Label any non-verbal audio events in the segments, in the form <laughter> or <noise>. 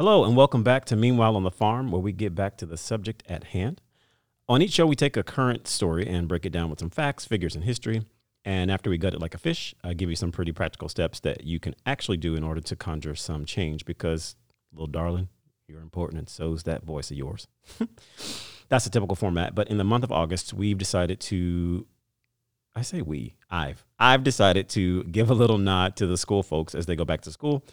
Hello, and welcome back to Meanwhile on the Farm, where we get back to the subject at hand. On each show, we take a current story and break it down with some facts, figures, and history. And after we gut it like a fish, I give you some pretty practical steps that you can actually do in order to conjure some change because, little darling, you're important and so's that voice of yours. <laughs> That's a typical format. But in the month of August, we've decided to I say we, I've I've decided to give a little nod to the school folks as they go back to school.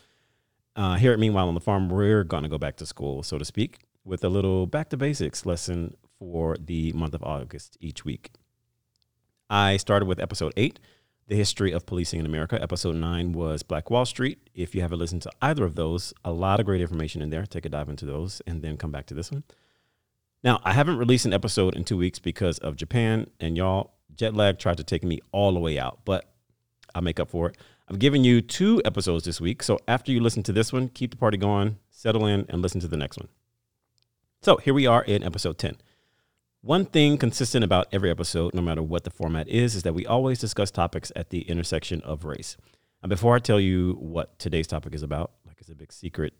Uh, here at Meanwhile on the Farm, we're gonna go back to school, so to speak, with a little back to basics lesson for the month of August each week. I started with episode eight, the history of policing in America. Episode nine was Black Wall Street. If you haven't listened to either of those, a lot of great information in there. Take a dive into those and then come back to this one. Now, I haven't released an episode in two weeks because of Japan, and y'all, jet lag tried to take me all the way out, but I'll make up for it. I'm given you two episodes this week. So after you listen to this one, keep the party going, settle in, and listen to the next one. So here we are in episode 10. One thing consistent about every episode, no matter what the format is, is that we always discuss topics at the intersection of race. And before I tell you what today's topic is about, like it's a big secret,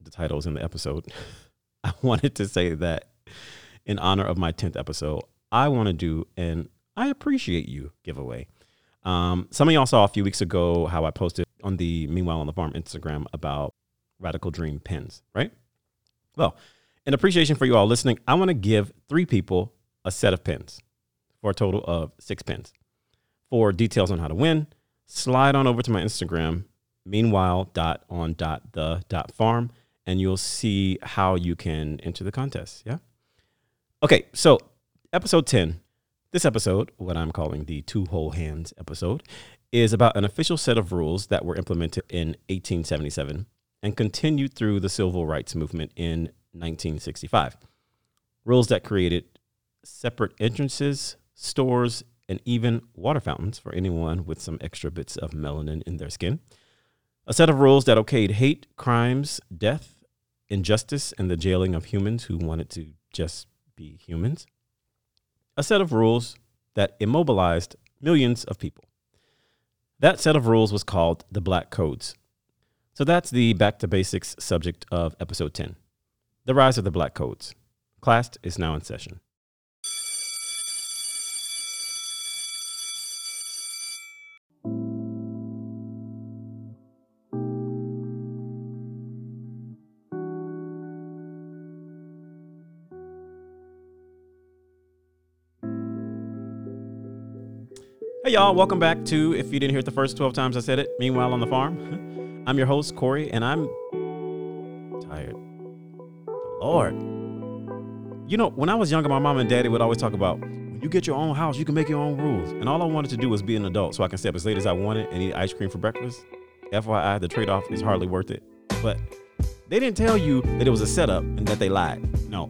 the title is in the episode, <laughs> I wanted to say that in honor of my 10th episode, I want to do an I appreciate you giveaway. Um, some of y'all saw a few weeks ago how I posted on the Meanwhile on the Farm Instagram about Radical Dream pins, right? Well, in appreciation for you all listening, I want to give three people a set of pins for a total of six pins. For details on how to win, slide on over to my Instagram, meanwhile on the farm, and you'll see how you can enter the contest. Yeah. Okay, so episode 10 this episode, what I'm calling the Two Whole Hands episode, is about an official set of rules that were implemented in 1877 and continued through the civil rights movement in 1965. Rules that created separate entrances, stores, and even water fountains for anyone with some extra bits of melanin in their skin. A set of rules that okayed hate, crimes, death, injustice, and the jailing of humans who wanted to just be humans a set of rules that immobilized millions of people. That set of rules was called the Black Codes. So that's the back to basics subject of episode 10 The Rise of the Black Codes. Class is now in session. Hey, y'all, welcome back to, if you didn't hear it the first 12 times I said it, Meanwhile on the Farm. <laughs> I'm your host, Corey, and I'm tired. Lord. You know, when I was younger, my mom and daddy would always talk about when you get your own house, you can make your own rules. And all I wanted to do was be an adult so I can stay up as late as I wanted and eat ice cream for breakfast. FYI, the trade off is hardly worth it. But they didn't tell you that it was a setup and that they lied. No.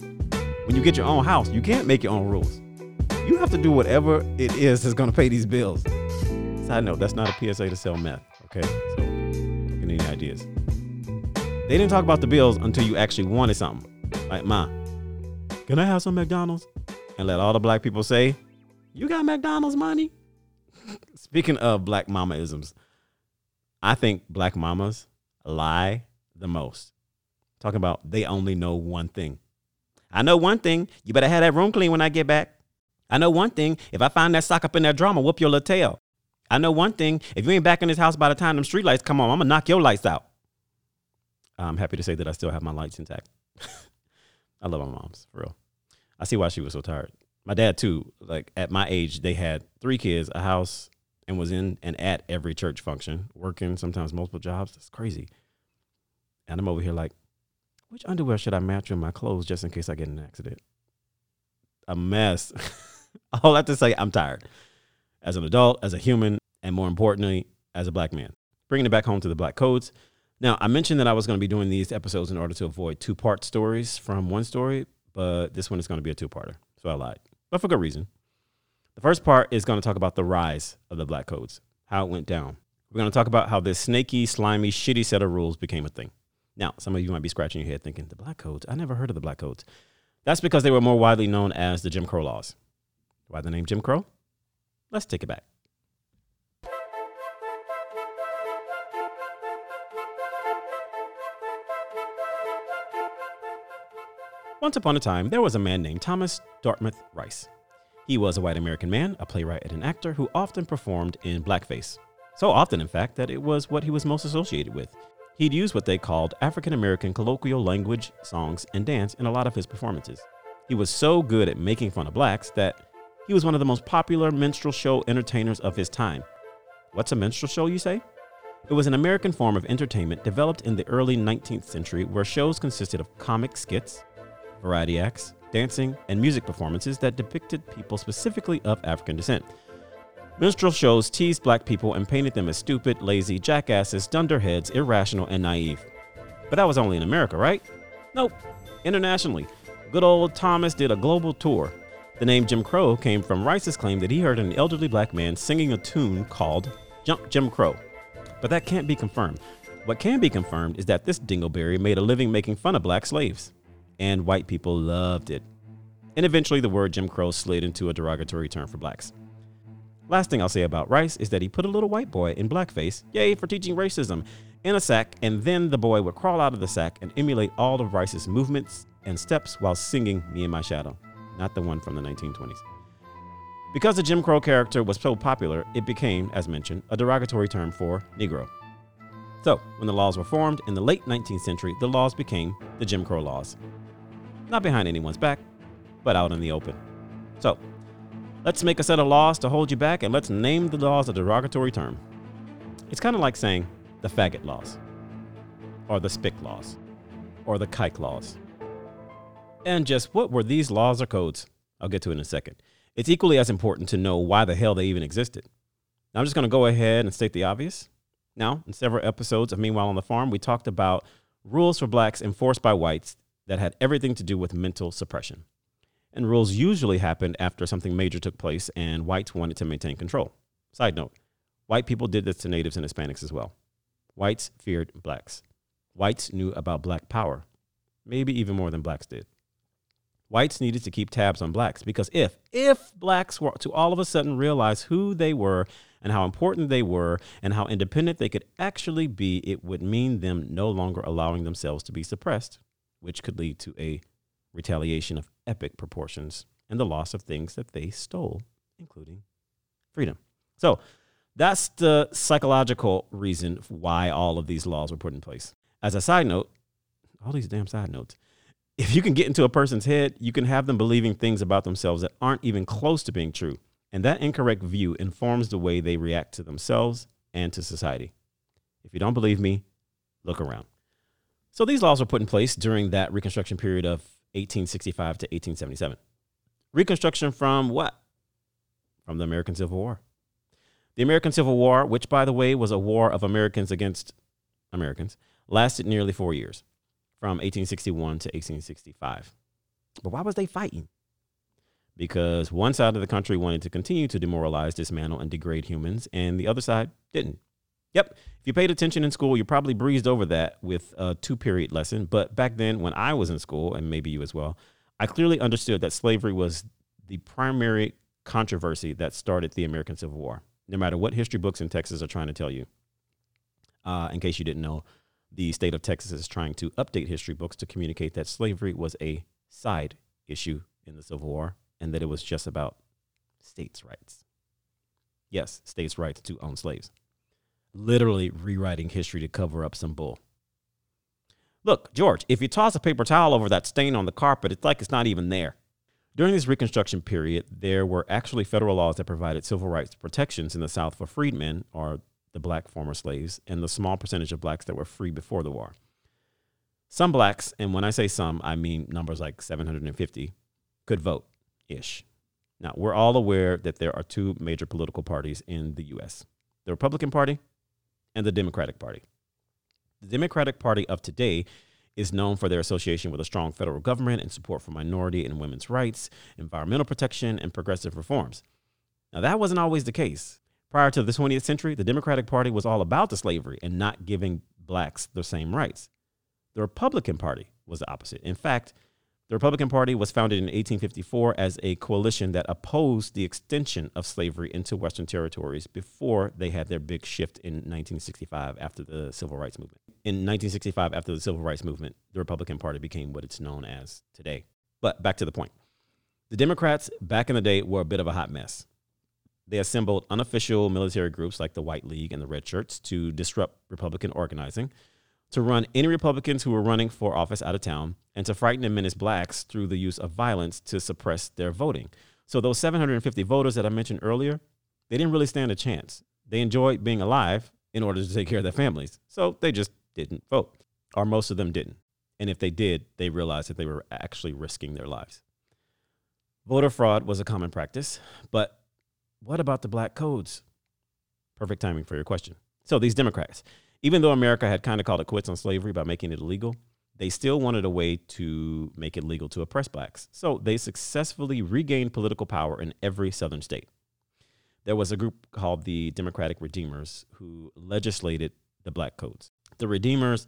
When you get your own house, you can't make your own rules you have to do whatever it is that's going to pay these bills. Side note, that's not a PSA to sell meth. Okay, so get any ideas. They didn't talk about the bills until you actually wanted something. Like, ma, can I have some McDonald's? And let all the black people say, you got McDonald's money? <laughs> Speaking of black mama-isms, I think black mamas lie the most. Talking about they only know one thing. I know one thing. You better have that room clean when I get back. I know one thing. If I find that sock up in that drama, whoop your little tail. I know one thing. If you ain't back in this house by the time them street lights come on, I'm gonna knock your lights out. I'm happy to say that I still have my lights intact. <laughs> I love my mom's for real. I see why she was so tired. My dad too. Like at my age, they had three kids, a house, and was in and at every church function, working sometimes multiple jobs. That's crazy. And I'm over here like, which underwear should I match with my clothes just in case I get in an accident? A mess. <laughs> <laughs> All I have to say, I'm tired. As an adult, as a human, and more importantly, as a black man. Bringing it back home to the black codes. Now, I mentioned that I was going to be doing these episodes in order to avoid two part stories from one story, but this one is going to be a two parter. So I lied, but for good reason. The first part is going to talk about the rise of the black codes, how it went down. We're going to talk about how this snaky, slimy, shitty set of rules became a thing. Now, some of you might be scratching your head thinking, the black codes? I never heard of the black codes. That's because they were more widely known as the Jim Crow laws. Why the name Jim Crow? Let's take it back. Once upon a time, there was a man named Thomas Dartmouth Rice. He was a white American man, a playwright, and an actor who often performed in blackface. So often, in fact, that it was what he was most associated with. He'd use what they called African American colloquial language, songs, and dance in a lot of his performances. He was so good at making fun of blacks that he was one of the most popular minstrel show entertainers of his time. What's a minstrel show, you say? It was an American form of entertainment developed in the early 19th century where shows consisted of comic skits, variety acts, dancing, and music performances that depicted people specifically of African descent. Minstrel shows teased black people and painted them as stupid, lazy, jackasses, dunderheads, irrational, and naive. But that was only in America, right? Nope. Internationally, good old Thomas did a global tour. The name Jim Crow came from Rice's claim that he heard an elderly black man singing a tune called Jump Jim Crow. But that can't be confirmed. What can be confirmed is that this dingleberry made a living making fun of black slaves and white people loved it. And eventually, the word Jim Crow slid into a derogatory term for blacks. Last thing I'll say about Rice is that he put a little white boy in blackface, yay for teaching racism, in a sack, and then the boy would crawl out of the sack and emulate all of Rice's movements and steps while singing Me and My Shadow, not the one from the 1920s. Because the Jim Crow character was so popular, it became, as mentioned, a derogatory term for Negro. So, when the laws were formed in the late 19th century, the laws became the Jim Crow laws. Not behind anyone's back, but out in the open. So, let's make a set of laws to hold you back and let's name the laws a derogatory term. It's kind of like saying the faggot laws, or the spick laws, or the kike laws. And just what were these laws or codes? I'll get to it in a second. It's equally as important to know why the hell they even existed. Now, I'm just going to go ahead and state the obvious. Now, in several episodes of Meanwhile on the Farm, we talked about rules for blacks enforced by whites that had everything to do with mental suppression. And rules usually happened after something major took place and whites wanted to maintain control. Side note white people did this to natives and Hispanics as well. Whites feared blacks. Whites knew about black power, maybe even more than blacks did. Whites needed to keep tabs on blacks because if if blacks were to all of a sudden realize who they were and how important they were and how independent they could actually be, it would mean them no longer allowing themselves to be suppressed which could lead to a retaliation of epic proportions and the loss of things that they stole, including freedom. So that's the psychological reason why all of these laws were put in place. As a side note, all these damn side notes. If you can get into a person's head, you can have them believing things about themselves that aren't even close to being true. And that incorrect view informs the way they react to themselves and to society. If you don't believe me, look around. So these laws were put in place during that Reconstruction period of 1865 to 1877. Reconstruction from what? From the American Civil War. The American Civil War, which, by the way, was a war of Americans against Americans, lasted nearly four years, from 1861 to 1865. But why was they fighting? Because one side of the country wanted to continue to demoralize, dismantle, and degrade humans, and the other side didn't. Yep. If you paid attention in school, you probably breezed over that with a two period lesson. But back then, when I was in school, and maybe you as well, I clearly understood that slavery was the primary controversy that started the American Civil War, no matter what history books in Texas are trying to tell you. Uh, in case you didn't know, the state of Texas is trying to update history books to communicate that slavery was a side issue in the Civil War and that it was just about states' rights. Yes, states' rights to own slaves literally rewriting history to cover up some bull. Look, George, if you toss a paper towel over that stain on the carpet, it's like it's not even there. During this Reconstruction period, there were actually federal laws that provided civil rights protections in the South for freedmen, or the black former slaves, and the small percentage of blacks that were free before the war. Some blacks, and when I say some, I mean numbers like 750, could vote ish. Now, we're all aware that there are two major political parties in the US the Republican Party and the Democratic Party. The Democratic Party of today is known for their association with a strong federal government and support for minority and women's rights, environmental protection, and progressive reforms. Now, that wasn't always the case. Prior to the 20th century, the Democratic Party was all about the slavery and not giving blacks the same rights. The Republican Party was the opposite. In fact, the Republican Party was founded in 1854 as a coalition that opposed the extension of slavery into Western territories before they had their big shift in 1965 after the Civil Rights Movement. In 1965, after the Civil Rights Movement, the Republican Party became what it's known as today. But back to the point. The Democrats back in the day were a bit of a hot mess. They assembled unofficial military groups like the White League and the Red Shirts to disrupt Republican organizing, to run any Republicans who were running for office out of town, and to frighten and menace blacks through the use of violence to suppress their voting. So, those 750 voters that I mentioned earlier, they didn't really stand a chance. They enjoyed being alive in order to take care of their families. So, they just didn't vote, or most of them didn't. And if they did, they realized that they were actually risking their lives. Voter fraud was a common practice, but what about the black codes? Perfect timing for your question. So, these Democrats, even though America had kind of called it quits on slavery by making it illegal, they still wanted a way to make it legal to oppress blacks. So, they successfully regained political power in every southern state. There was a group called the Democratic Redeemers who legislated the black codes. The Redeemers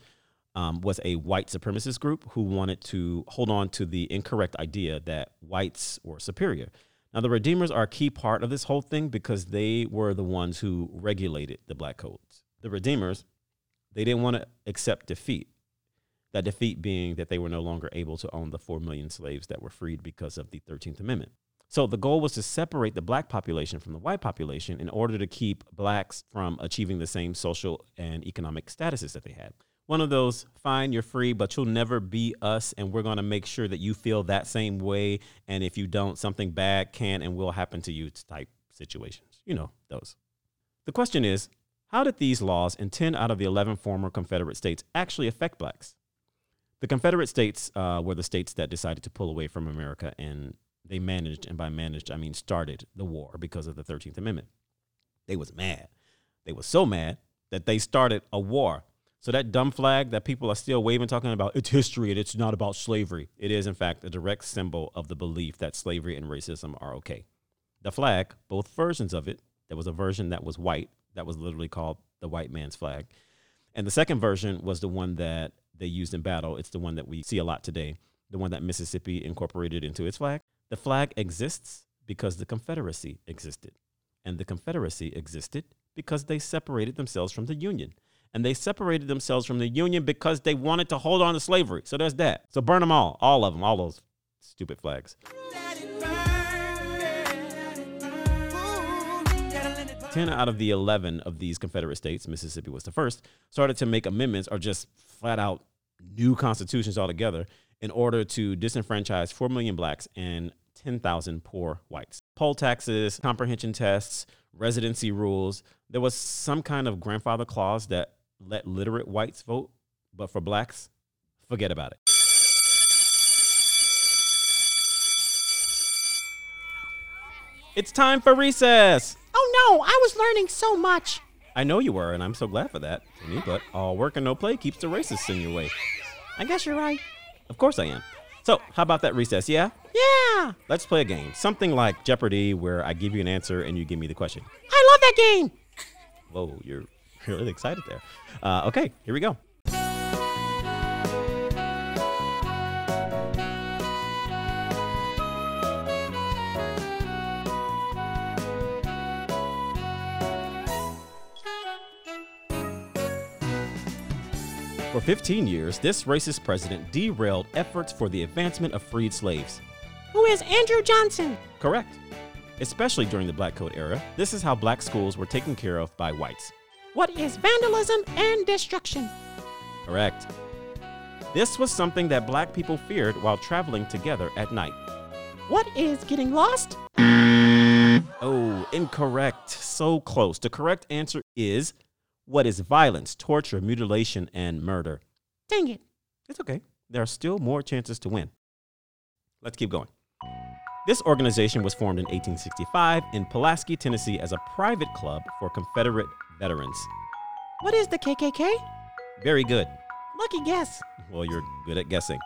um, was a white supremacist group who wanted to hold on to the incorrect idea that whites were superior. Now, the Redeemers are a key part of this whole thing because they were the ones who regulated the black codes. The Redeemers, they didn't want to accept defeat. That defeat being that they were no longer able to own the 4 million slaves that were freed because of the 13th Amendment. So the goal was to separate the black population from the white population in order to keep blacks from achieving the same social and economic statuses that they had one of those fine you're free but you'll never be us and we're going to make sure that you feel that same way and if you don't something bad can and will happen to you type situations you know those. The question is how did these laws in 10 out of the 11 former confederate states actually affect blacks? The confederate states uh, were the states that decided to pull away from america and they managed and by managed i mean started the war because of the 13th amendment. They was mad. They were so mad that they started a war so that dumb flag that people are still waving, talking about it's history and it's not about slavery. It is, in fact, a direct symbol of the belief that slavery and racism are okay. The flag, both versions of it, there was a version that was white, that was literally called the white man's flag. And the second version was the one that they used in battle. It's the one that we see a lot today, the one that Mississippi incorporated into its flag. The flag exists because the Confederacy existed. And the Confederacy existed because they separated themselves from the Union and they separated themselves from the Union because they wanted to hold on to slavery. So there's that. So burn them all, all of them, all those stupid flags. Ten out of the 11 of these Confederate states, Mississippi was the first, started to make amendments or just flat out new constitutions altogether in order to disenfranchise 4 million blacks and 10,000 poor whites. Poll taxes, comprehension tests, residency rules. There was some kind of grandfather clause that let literate whites vote, but for blacks, forget about it. It's time for recess. Oh no, I was learning so much. I know you were, and I'm so glad for that, Timmy, but all work and no play keeps the racists in your way. I guess you're right. Of course I am. So, how about that recess? Yeah? Yeah. Let's play a game. Something like Jeopardy, where I give you an answer and you give me the question. I love that game. Whoa, you're <laughs> really excited there. Uh, okay, here we go. For 15 years, this racist president derailed efforts for the advancement of freed slaves. Who is Andrew Johnson? Correct. Especially during the Black Code era, this is how black schools were taken care of by whites. What is vandalism and destruction? Correct. This was something that black people feared while traveling together at night. What is getting lost? Oh, incorrect. So close. The correct answer is what is violence, torture, mutilation, and murder. Dang it. It's okay. There are still more chances to win. Let's keep going. This organization was formed in 1865 in Pulaski, Tennessee, as a private club for Confederate veterans. What is the KKK? Very good. Lucky guess. Well, you're good at guessing.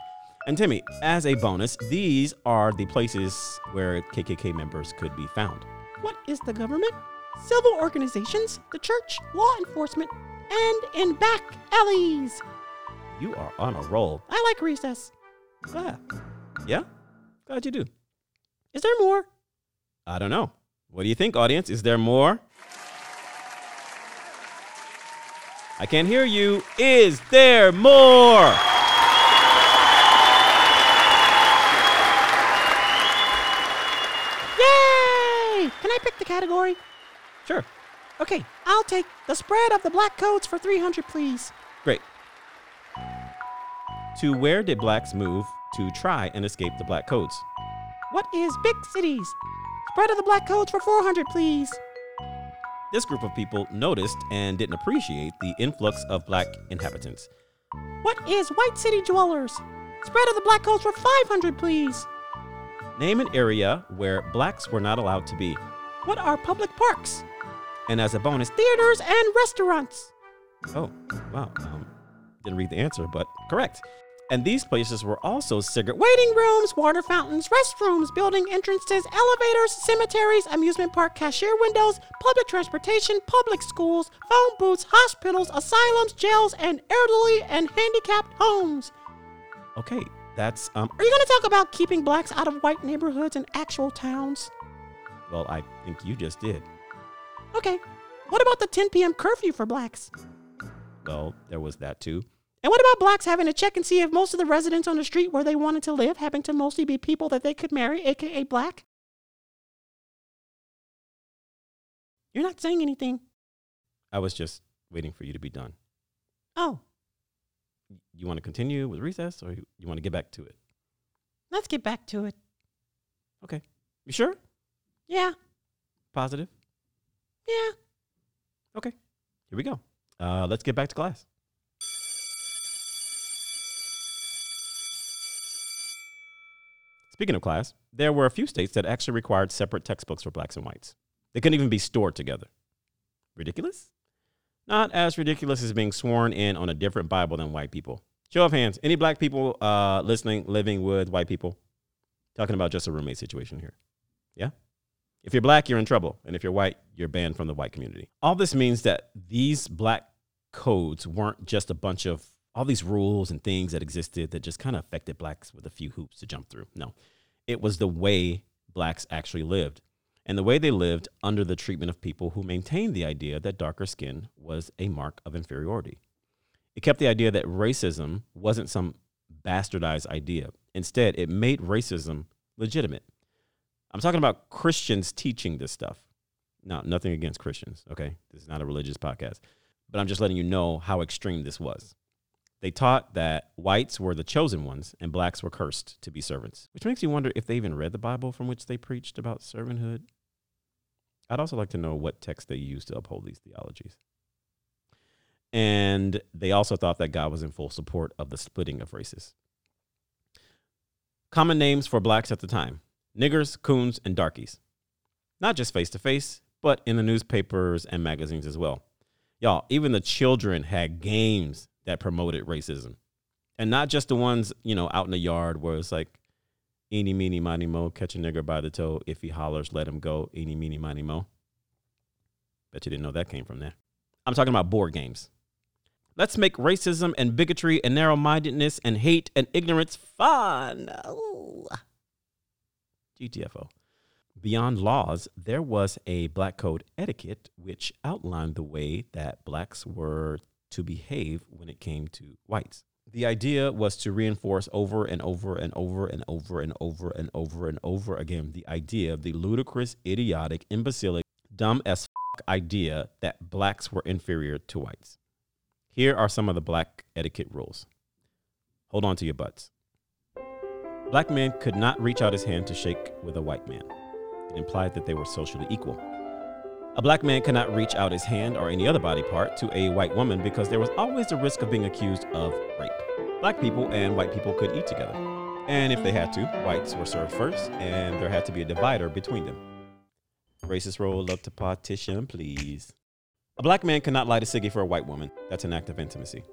And Timmy, as a bonus, these are the places where KKK members could be found. What is the government? Civil organizations, the church, law enforcement, and in back alleys. You are on a roll. I like recess. Ah, yeah? Glad you do. Is there more? I don't know. What do you think, audience? Is there more? I can't hear you. Is there more? Yay! Can I pick the category? Sure. Okay, I'll take the spread of the black codes for 300, please. Great. To where did blacks move to try and escape the black codes? What is big cities? Spread of the black codes for 400, please. This group of people noticed and didn't appreciate the influx of black inhabitants. What is white city dwellers? Spread of the black Culture 500, please. Name an area where blacks were not allowed to be. What are public parks? And as a bonus, Theaters and restaurants. oh, wow, um, didn't read the answer, but correct. And these places were also cigarette. Waiting rooms, water fountains, restrooms, building entrances, elevators, cemeteries, amusement park cashier windows, public transportation, public schools, phone booths, hospitals, asylums, jails, and elderly and handicapped homes. Okay, that's um. Are you going to talk about keeping blacks out of white neighborhoods and actual towns? Well, I think you just did. Okay. What about the 10 p.m. curfew for blacks? Well, there was that too. And what about blacks having to check and see if most of the residents on the street where they wanted to live happened to mostly be people that they could marry, aka black? You're not saying anything. I was just waiting for you to be done. Oh, You want to continue with recess, or you, you want to get back to it? let's get back to it. Okay. You sure? Yeah, Positive. yeah. Okay. Here we go. Uh, let's get back to class. Speaking of class, there were a few states that actually required separate textbooks for blacks and whites. They couldn't even be stored together. Ridiculous? Not as ridiculous as being sworn in on a different Bible than white people. Show of hands. Any black people uh, listening, living with white people? Talking about just a roommate situation here. Yeah? If you're black, you're in trouble. And if you're white, you're banned from the white community. All this means that these black codes weren't just a bunch of all these rules and things that existed that just kind of affected blacks with a few hoops to jump through. No, it was the way blacks actually lived and the way they lived under the treatment of people who maintained the idea that darker skin was a mark of inferiority. It kept the idea that racism wasn't some bastardized idea. Instead, it made racism legitimate. I'm talking about Christians teaching this stuff. Now, nothing against Christians, okay? This is not a religious podcast, but I'm just letting you know how extreme this was. They taught that whites were the chosen ones and blacks were cursed to be servants, which makes you wonder if they even read the Bible from which they preached about servanthood. I'd also like to know what text they used to uphold these theologies. And they also thought that God was in full support of the splitting of races. Common names for blacks at the time niggers, coons, and darkies. Not just face to face, but in the newspapers and magazines as well. Y'all, even the children had games that promoted racism. And not just the ones, you know, out in the yard where it's like, eeny, meeny, miny, mo, catch a nigger by the toe. If he hollers, let him go. Eeny, meeny, miny, mo. Bet you didn't know that came from there. I'm talking about board games. Let's make racism and bigotry and narrow mindedness and hate and ignorance fun. Ooh. GTFO. Beyond laws, there was a black code etiquette which outlined the way that blacks were to behave when it came to whites. The idea was to reinforce over and over and over and over and over and over and over again the idea, of the ludicrous, idiotic, imbecilic, dumb as f- idea that blacks were inferior to whites. Here are some of the black etiquette rules. Hold on to your butts. Black men could not reach out his hand to shake with a white man. It implied that they were socially equal. A black man cannot reach out his hand or any other body part to a white woman because there was always the risk of being accused of rape. Black people and white people could eat together. And if they had to, whites were served first, and there had to be a divider between them. Racist roll up to partition, please. A black man cannot light a ciggy for a white woman. That's an act of intimacy.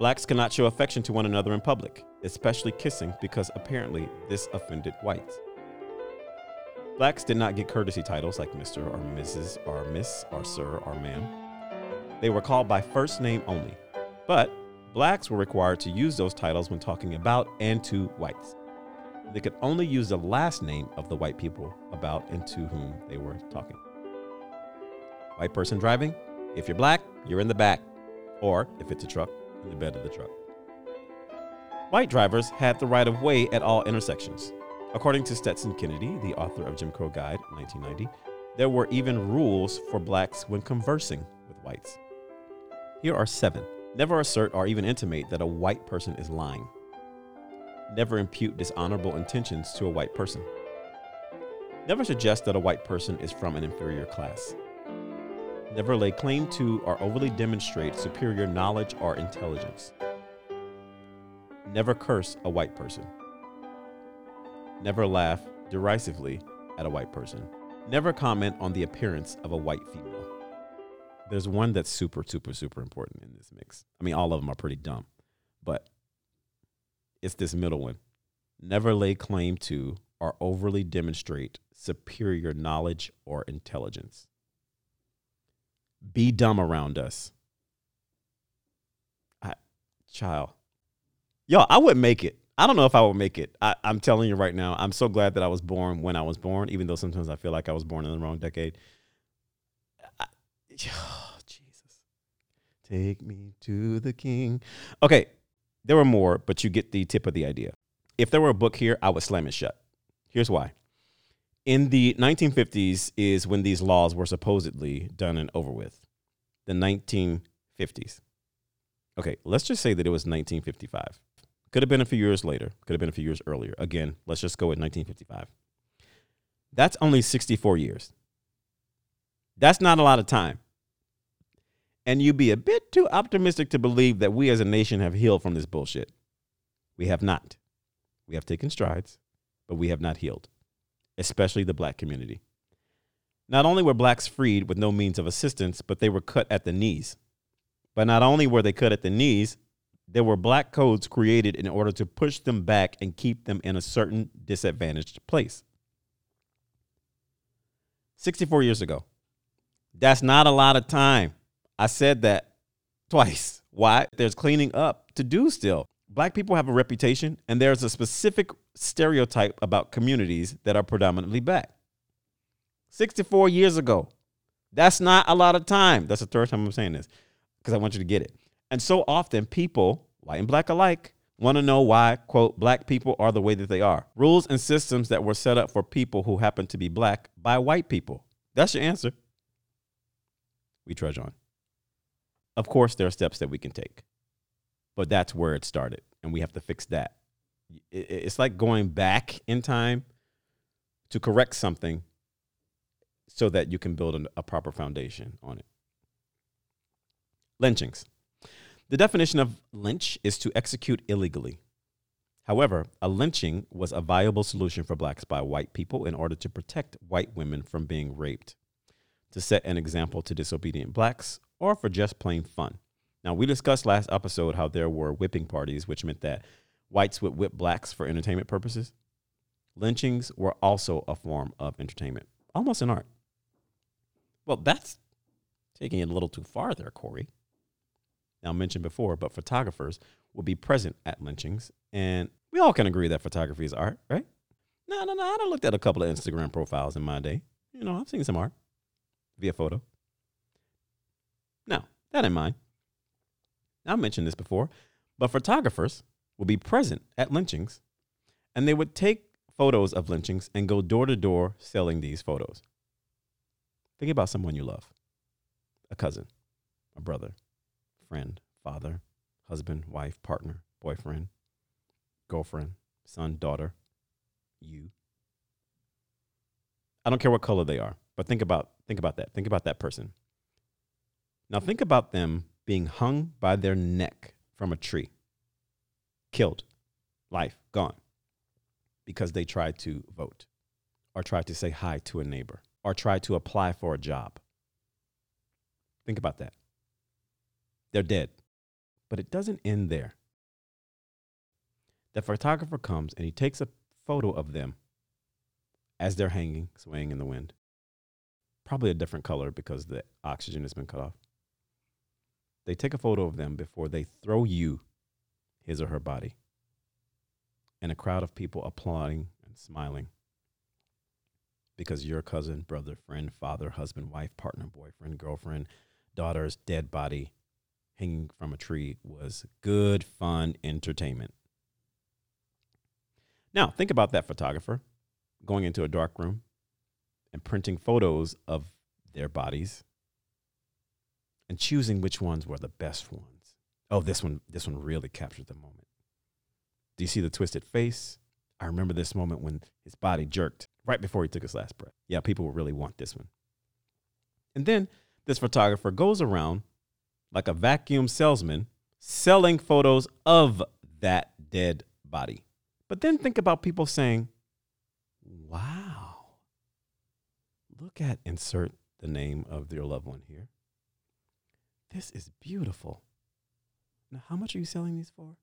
Blacks cannot show affection to one another in public, especially kissing, because apparently this offended whites. Blacks did not get courtesy titles like Mr. or Mrs. or Miss or Sir or Ma'am. They were called by first name only. But blacks were required to use those titles when talking about and to whites. They could only use the last name of the white people about and to whom they were talking. White person driving, if you're black, you're in the back, or if it's a truck, in the bed of the truck. White drivers had the right of way at all intersections. According to Stetson Kennedy, the author of Jim Crow Guide, 1990, there were even rules for blacks when conversing with whites. Here are seven. Never assert or even intimate that a white person is lying. Never impute dishonorable intentions to a white person. Never suggest that a white person is from an inferior class. Never lay claim to or overly demonstrate superior knowledge or intelligence. Never curse a white person. Never laugh derisively at a white person. Never comment on the appearance of a white female. There's one that's super, super, super important in this mix. I mean, all of them are pretty dumb, but it's this middle one. Never lay claim to or overly demonstrate superior knowledge or intelligence. Be dumb around us. I, child. Yo, I wouldn't make it. I don't know if I would make it. I, I'm telling you right now, I'm so glad that I was born when I was born, even though sometimes I feel like I was born in the wrong decade. I, oh, <sighs> Jesus. Take me to the king. Okay, there were more, but you get the tip of the idea. If there were a book here, I would slam it shut. Here's why. In the 1950s is when these laws were supposedly done and over with. The 1950s. Okay, let's just say that it was 1955. Could have been a few years later, could have been a few years earlier. Again, let's just go with 1955. That's only 64 years. That's not a lot of time. And you'd be a bit too optimistic to believe that we as a nation have healed from this bullshit. We have not. We have taken strides, but we have not healed, especially the black community. Not only were blacks freed with no means of assistance, but they were cut at the knees. But not only were they cut at the knees, there were black codes created in order to push them back and keep them in a certain disadvantaged place. 64 years ago. That's not a lot of time. I said that twice. Why? There's cleaning up to do still. Black people have a reputation, and there's a specific stereotype about communities that are predominantly black. 64 years ago. That's not a lot of time. That's the third time I'm saying this because I want you to get it. And so often, people, white and black alike, want to know why, quote, black people are the way that they are. Rules and systems that were set up for people who happen to be black by white people. That's your answer. We trudge on. Of course, there are steps that we can take, but that's where it started, and we have to fix that. It's like going back in time to correct something so that you can build a proper foundation on it. Lynchings. The definition of lynch is to execute illegally. However, a lynching was a viable solution for blacks by white people in order to protect white women from being raped, to set an example to disobedient blacks, or for just plain fun. Now, we discussed last episode how there were whipping parties, which meant that whites would whip blacks for entertainment purposes. Lynchings were also a form of entertainment, almost an art. Well, that's taking it a little too far there, Corey now mentioned before, but photographers will be present at lynchings. And we all can agree that photography is art, right? No, no, no. I looked at a couple of Instagram profiles in my day. You know, I've seen some art via photo. Now, that in mind, I mentioned this before, but photographers will be present at lynchings and they would take photos of lynchings and go door to door selling these photos. Think about someone you love a cousin, a brother, friend, father, husband, wife, partner, boyfriend, girlfriend, son, daughter, you. I don't care what color they are, but think about think about that. Think about that person. Now think about them being hung by their neck from a tree. Killed. Life gone. Because they tried to vote or tried to say hi to a neighbor or tried to apply for a job. Think about that they're dead. But it doesn't end there. The photographer comes and he takes a photo of them as they're hanging, swaying in the wind. Probably a different color because the oxygen has been cut off. They take a photo of them before they throw you his or her body. And a crowd of people applauding and smiling because your cousin, brother, friend, father, husband, wife, partner, boyfriend, girlfriend, daughter's dead body hanging from a tree was good, fun entertainment. Now, think about that photographer going into a dark room and printing photos of their bodies and choosing which ones were the best ones. Oh, this one this one really captured the moment. Do you see the twisted face? I remember this moment when his body jerked right before he took his last breath. Yeah, people will really want this one. And then this photographer goes around like a vacuum salesman selling photos of that dead body. But then think about people saying, wow, look at insert the name of your loved one here. This is beautiful. Now, how much are you selling these for?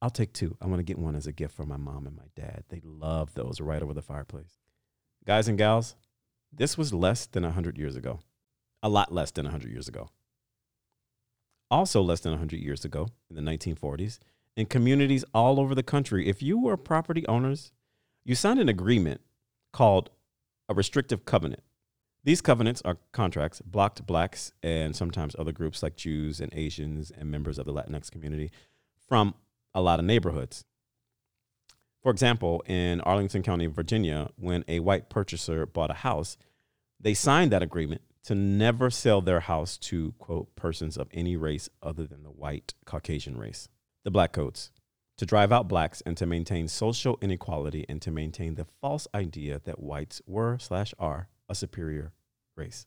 I'll take two. I want to get one as a gift for my mom and my dad. They love those right over the fireplace. Guys and gals, this was less than 100 years ago. A lot less than 100 years ago. Also, less than 100 years ago, in the 1940s, in communities all over the country, if you were property owners, you signed an agreement called a restrictive covenant. These covenants are contracts blocked blacks and sometimes other groups like Jews and Asians and members of the Latinx community from a lot of neighborhoods. For example, in Arlington County, Virginia, when a white purchaser bought a house, they signed that agreement to never sell their house to, quote, persons of any race other than the white Caucasian race the black codes, to drive out blacks and to maintain social inequality and to maintain the false idea that whites were slash are a superior race.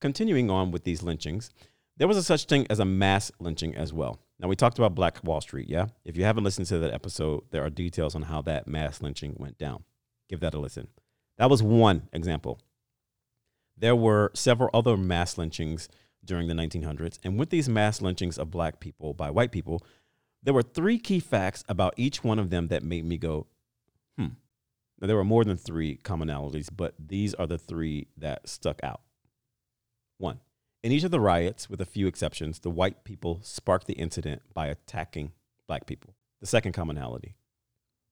Continuing on with these lynchings, there was a such thing as a mass lynching as well. Now we talked about Black Wall Street, yeah? If you haven't listened to that episode, there are details on how that mass lynching went down. Give that a listen. That was one example. There were several other mass lynchings during the 1900s, and with these mass lynchings of black people by white people, there were three key facts about each one of them that made me go, hmm. Now, there were more than three commonalities, but these are the three that stuck out. One, in each of the riots, with a few exceptions, the white people sparked the incident by attacking black people. The second commonality,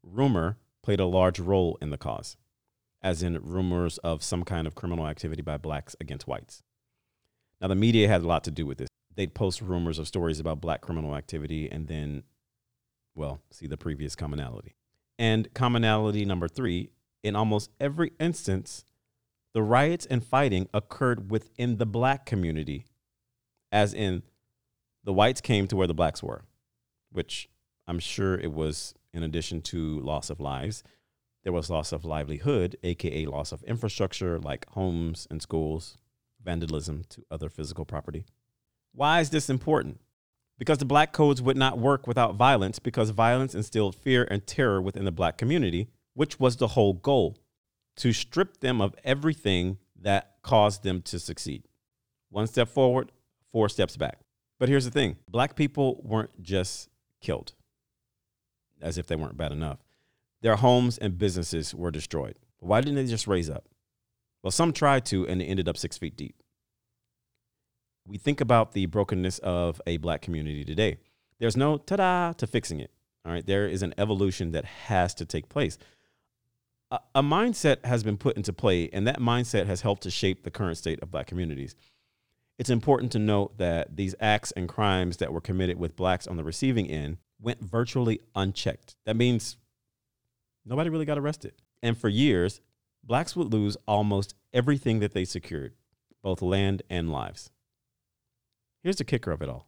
rumor played a large role in the cause, as in rumors of some kind of criminal activity by blacks against whites. Now, the media had a lot to do with this they'd post rumors of stories about black criminal activity and then, well, see the previous commonality. And commonality number three in almost every instance, the riots and fighting occurred within the black community, as in the whites came to where the blacks were, which I'm sure it was in addition to loss of lives. There was loss of livelihood, aka loss of infrastructure like homes and schools, vandalism to other physical property. Why is this important? Because the black codes would not work without violence, because violence instilled fear and terror within the black community, which was the whole goal to strip them of everything that caused them to succeed. One step forward, four steps back. But here's the thing black people weren't just killed, as if they weren't bad enough. Their homes and businesses were destroyed. Why didn't they just raise up? Well, some tried to, and they ended up six feet deep we think about the brokenness of a black community today. There's no ta da to fixing it. All right. There is an evolution that has to take place. A, a, mindset has been put into play, and that mindset has helped to shape the current state of black communities. It's important to note that these acts and crimes that were committed with blacks on the receiving end went virtually unchecked. That means nobody really got arrested. And for years, blacks would lose almost everything that they secured, both land and lives. Here's the kicker of it all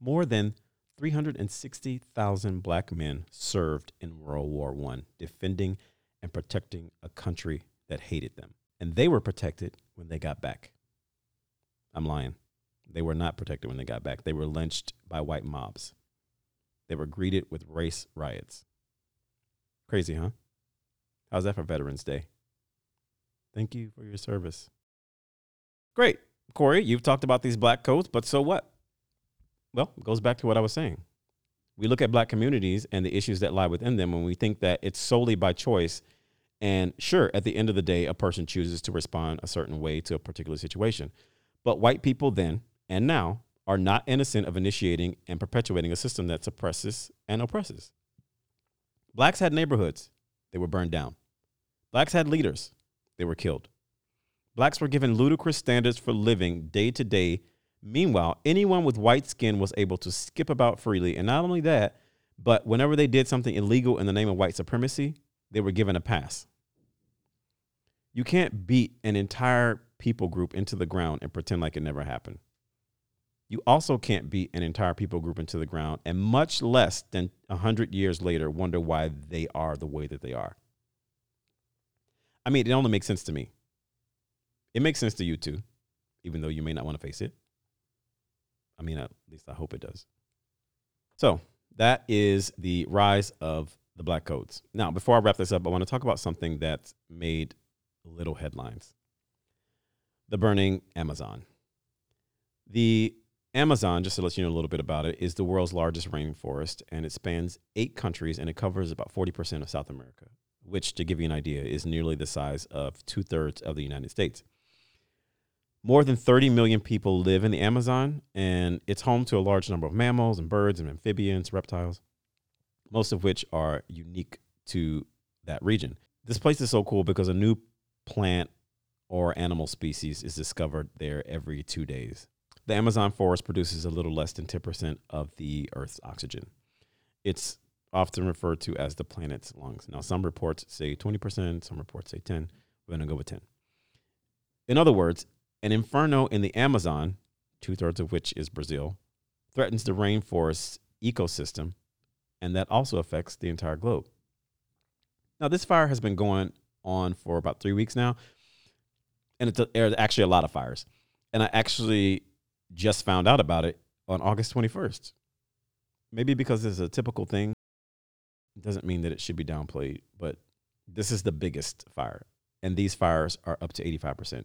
more than 360,000 black men served in World War I, defending and protecting a country that hated them. And they were protected when they got back. I'm lying. They were not protected when they got back. They were lynched by white mobs. They were greeted with race riots. Crazy, huh? How's that for Veterans Day? Thank you for your service. Great. Corey, you've talked about these black codes, but so what? Well, it goes back to what I was saying. We look at black communities and the issues that lie within them, and we think that it's solely by choice. And sure, at the end of the day, a person chooses to respond a certain way to a particular situation. But white people then and now are not innocent of initiating and perpetuating a system that suppresses and oppresses. Blacks had neighborhoods, they were burned down. Blacks had leaders, they were killed. Blacks were given ludicrous standards for living day to day. Meanwhile, anyone with white skin was able to skip about freely. And not only that, but whenever they did something illegal in the name of white supremacy, they were given a pass. You can't beat an entire people group into the ground and pretend like it never happened. You also can't beat an entire people group into the ground and much less than 100 years later wonder why they are the way that they are. I mean, it only makes sense to me. It makes sense to you too, even though you may not want to face it. I mean, at least I hope it does. So that is the rise of the black codes. Now, before I wrap this up, I want to talk about something that made little headlines the burning Amazon. The Amazon, just to let you know a little bit about it, is the world's largest rainforest and it spans eight countries and it covers about 40% of South America, which, to give you an idea, is nearly the size of two thirds of the United States. More than 30 million people live in the Amazon, and it's home to a large number of mammals and birds and amphibians, reptiles, most of which are unique to that region. This place is so cool because a new plant or animal species is discovered there every two days. The Amazon forest produces a little less than 10% of the Earth's oxygen. It's often referred to as the planet's lungs. Now, some reports say 20%, some reports say 10. We're going to go with 10. In other words, an inferno in the Amazon, two thirds of which is Brazil, threatens the rainforest ecosystem, and that also affects the entire globe. Now, this fire has been going on for about three weeks now, and it's a, actually a lot of fires. And I actually just found out about it on August 21st. Maybe because it's a typical thing, it doesn't mean that it should be downplayed, but this is the biggest fire, and these fires are up to 85%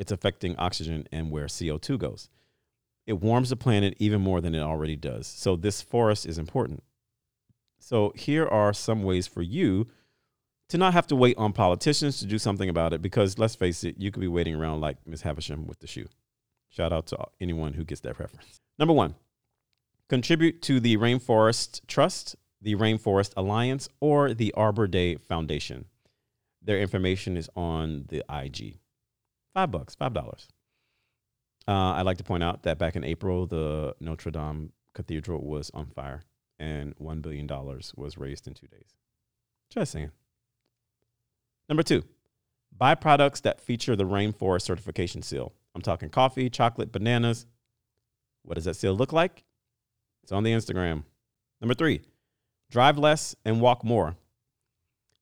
it's affecting oxygen and where CO2 goes. It warms the planet even more than it already does. So, this forest is important. So, here are some ways for you to not have to wait on politicians to do something about it because let's face it, you could be waiting around like Miss Havisham with the shoe. Shout out to anyone who gets that reference. Number one, contribute to the Rainforest Trust, the Rainforest Alliance, or the Arbor Day Foundation. Their information is on the IG. Five bucks, five dollars. Uh, I'd like to point out that back in April, the Notre Dame Cathedral was on fire, and one billion dollars was raised in two days. Just saying. Number two, buy products that feature the rainforest certification seal. I'm talking coffee, chocolate, bananas. What does that seal look like? It's on the Instagram. Number three, drive less and walk more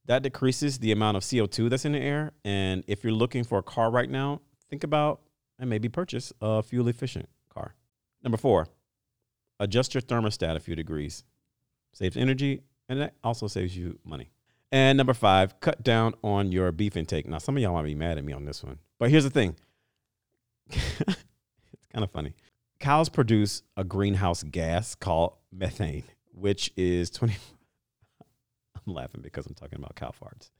that decreases the amount of CO2 that's in the air. And if you're looking for a car right now, think about and maybe purchase a fuel efficient car. Number four, adjust your thermostat a few degrees. Saves energy and that also saves you money. And number five, cut down on your beef intake. Now, some of y'all might be mad at me on this one, but here's the thing <laughs> it's kind of funny. Cows produce a greenhouse gas called methane, which is 20, <laughs> I'm laughing because I'm talking about cow farts.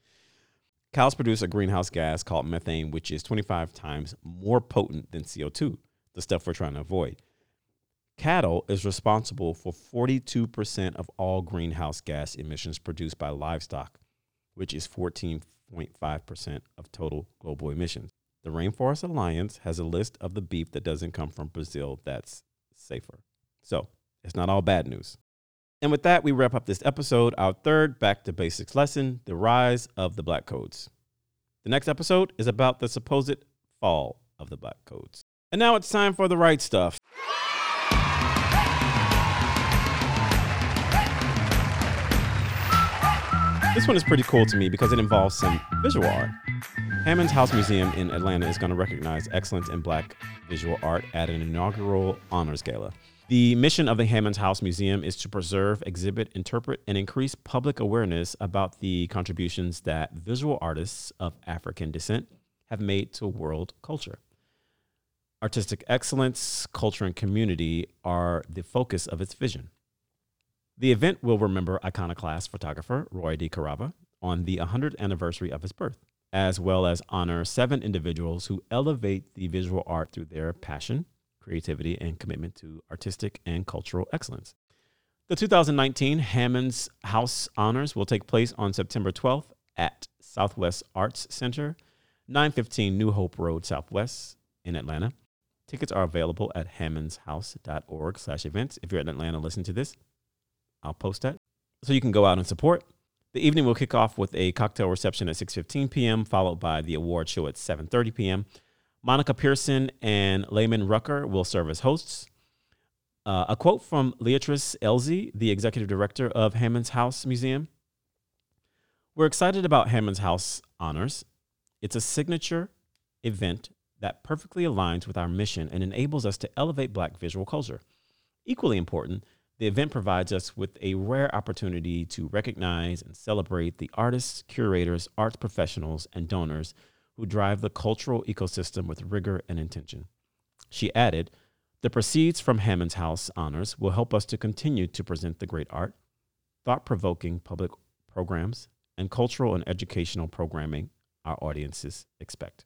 Cows produce a greenhouse gas called methane, which is 25 times more potent than CO2, the stuff we're trying to avoid. Cattle is responsible for 42% of all greenhouse gas emissions produced by livestock, which is 14.5% of total global emissions. The Rainforest Alliance has a list of the beef that doesn't come from Brazil that's safer. So it's not all bad news. And with that, we wrap up this episode, our third Back to Basics lesson the rise of the Black Codes. The next episode is about the supposed fall of the Black Codes. And now it's time for the right stuff. This one is pretty cool to me because it involves some visual art. Hammonds House Museum in Atlanta is going to recognize excellence in black visual art at an inaugural honors gala. The mission of the Hammonds House Museum is to preserve, exhibit, interpret, and increase public awareness about the contributions that visual artists of African descent have made to world culture. Artistic excellence, culture, and community are the focus of its vision. The event will remember iconoclast photographer Roy D. DeCarava on the 100th anniversary of his birth, as well as honor seven individuals who elevate the visual art through their passion, creativity, and commitment to artistic and cultural excellence. The 2019 Hammonds House Honors will take place on September 12th at Southwest Arts Center. 915 New Hope Road Southwest in Atlanta. Tickets are available at hammondshouse.org slash events. If you're in Atlanta, listen to this. I'll post that. So you can go out and support. The evening will kick off with a cocktail reception at 6.15 p.m., followed by the award show at 7.30 p.m. Monica Pearson and Layman Rucker will serve as hosts. Uh, a quote from Leatrice Elzy, the executive director of Hammonds House Museum. We're excited about Hammonds House Honors. It's a signature event that perfectly aligns with our mission and enables us to elevate Black visual culture. Equally important, the event provides us with a rare opportunity to recognize and celebrate the artists, curators, arts professionals, and donors who drive the cultural ecosystem with rigor and intention. She added, The proceeds from Hammonds House honors will help us to continue to present the great art, thought provoking public programs, and cultural and educational programming our audiences expect.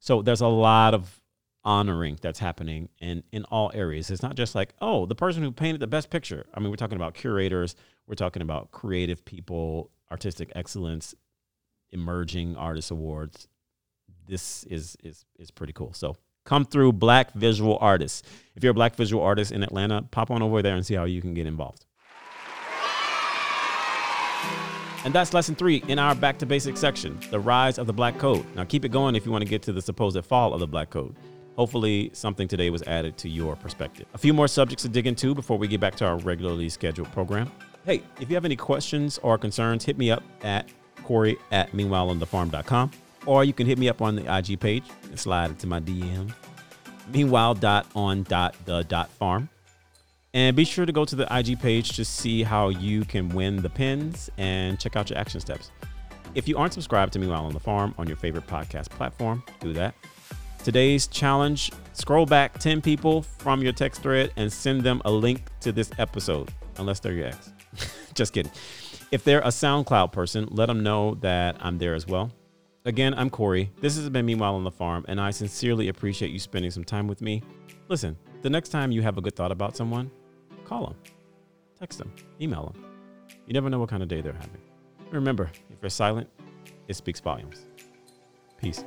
So there's a lot of honoring that's happening in in all areas. It's not just like, oh, the person who painted the best picture. I mean, we're talking about curators, we're talking about creative people, artistic excellence, emerging artist awards. This is is is pretty cool. So come through black visual artists. If you're a black visual artist in Atlanta, pop on over there and see how you can get involved. And that's lesson three in our back to basics section the rise of the black code. Now, keep it going if you want to get to the supposed fall of the black code. Hopefully, something today was added to your perspective. A few more subjects to dig into before we get back to our regularly scheduled program. Hey, if you have any questions or concerns, hit me up at Corey at meanwhileonthefarm.com, or you can hit me up on the IG page and slide into my DM. Meanwhile, dot on dot the dot farm. And be sure to go to the IG page to see how you can win the pins and check out your action steps. If you aren't subscribed to Meanwhile on the Farm on your favorite podcast platform, do that. Today's challenge scroll back 10 people from your text thread and send them a link to this episode, unless they're your ex. <laughs> Just kidding. If they're a SoundCloud person, let them know that I'm there as well. Again, I'm Corey. This has been Meanwhile on the Farm, and I sincerely appreciate you spending some time with me. Listen, the next time you have a good thought about someone, Call them, text them, email them. You never know what kind of day they're having. Remember, if you're silent, it speaks volumes. Peace.